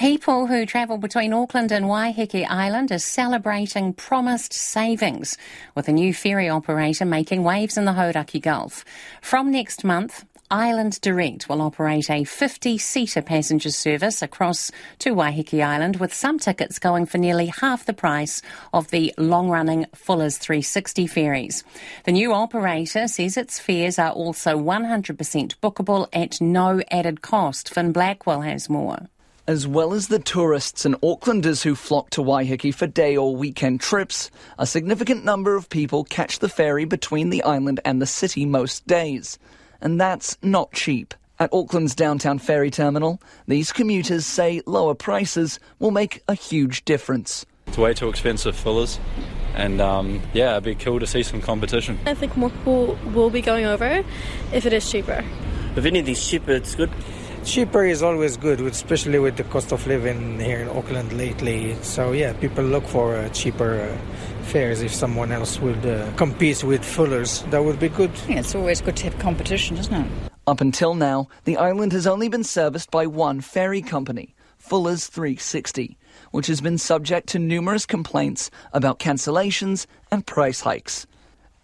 People who travel between Auckland and Waiheke Island are celebrating promised savings with a new ferry operator making waves in the Hauraki Gulf. From next month, Island Direct will operate a 50 seater passenger service across to Waiheke Island, with some tickets going for nearly half the price of the long running Fuller's 360 ferries. The new operator says its fares are also 100% bookable at no added cost. Finn Blackwell has more. As well as the tourists and Aucklanders who flock to Waiheke for day or weekend trips, a significant number of people catch the ferry between the island and the city most days and that's not cheap. At Auckland's downtown ferry terminal, these commuters say lower prices will make a huge difference. It's way too expensive fillers, and um, yeah, it'd be cool to see some competition. I think more people will be going over if it is cheaper. If anything's cheaper, it's good. Cheaper is always good, especially with the cost of living here in Auckland lately. So yeah, people look for uh, cheaper uh, fares. If someone else would uh, compete with Fuller's, that would be good. Yeah, it's always good to have competition, isn't it? Up until now, the island has only been serviced by one ferry company, Fuller's 360, which has been subject to numerous complaints about cancellations and price hikes.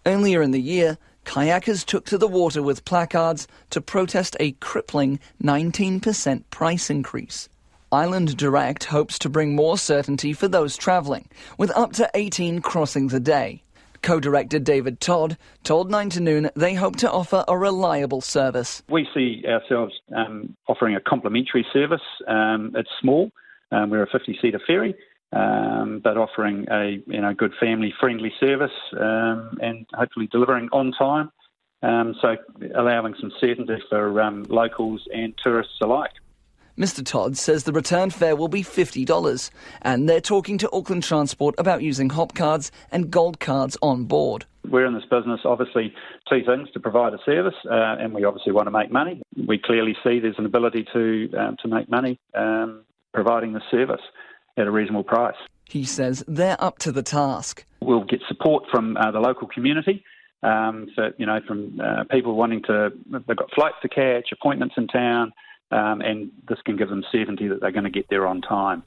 Earlier in the year, kayakers took to the water with placards to protest a crippling 19% price increase. Island Direct hopes to bring more certainty for those travelling, with up to 18 crossings a day. Co-director David Todd told 9 to noon they hope to offer a reliable service. We see ourselves um, offering a complimentary service. Um, it's small. Um, we're a 50-seater ferry, um, but offering a you know good family friendly service um, and hopefully delivering on time. Um, so allowing some certainty for um, locals and tourists alike. Mr. Todd says the return fare will be $50, and they're talking to Auckland Transport about using hop cards and gold cards on board. We're in this business, obviously, two things to provide a service, uh, and we obviously want to make money. We clearly see there's an ability to um, to make money um, providing the service at a reasonable price. He says they're up to the task. We'll get support from uh, the local community. Um, for, you know, from uh, people wanting to, they've got flights to catch, appointments in town, um, and this can give them certainty that they're going to get there on time.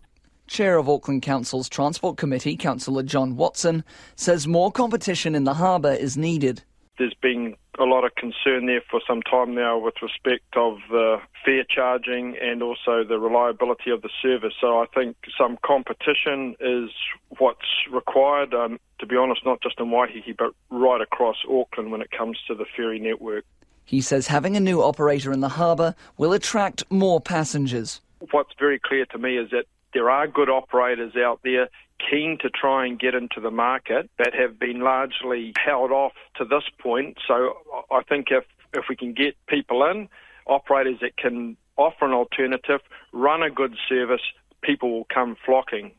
Chair of Auckland Council's Transport Committee, Councillor John Watson, says more competition in the harbour is needed. There's been a lot of concern there for some time now with respect of the fare charging and also the reliability of the service. So I think some competition is what's required, um, to be honest, not just in Waiheke, but right across Auckland when it comes to the ferry network. He says having a new operator in the harbour will attract more passengers. What's very clear to me is that there are good operators out there keen to try and get into the market that have been largely held off to this point. So I think if, if we can get people in, operators that can offer an alternative, run a good service, people will come flocking.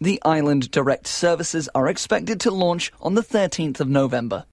The Island Direct services are expected to launch on the 13th of November.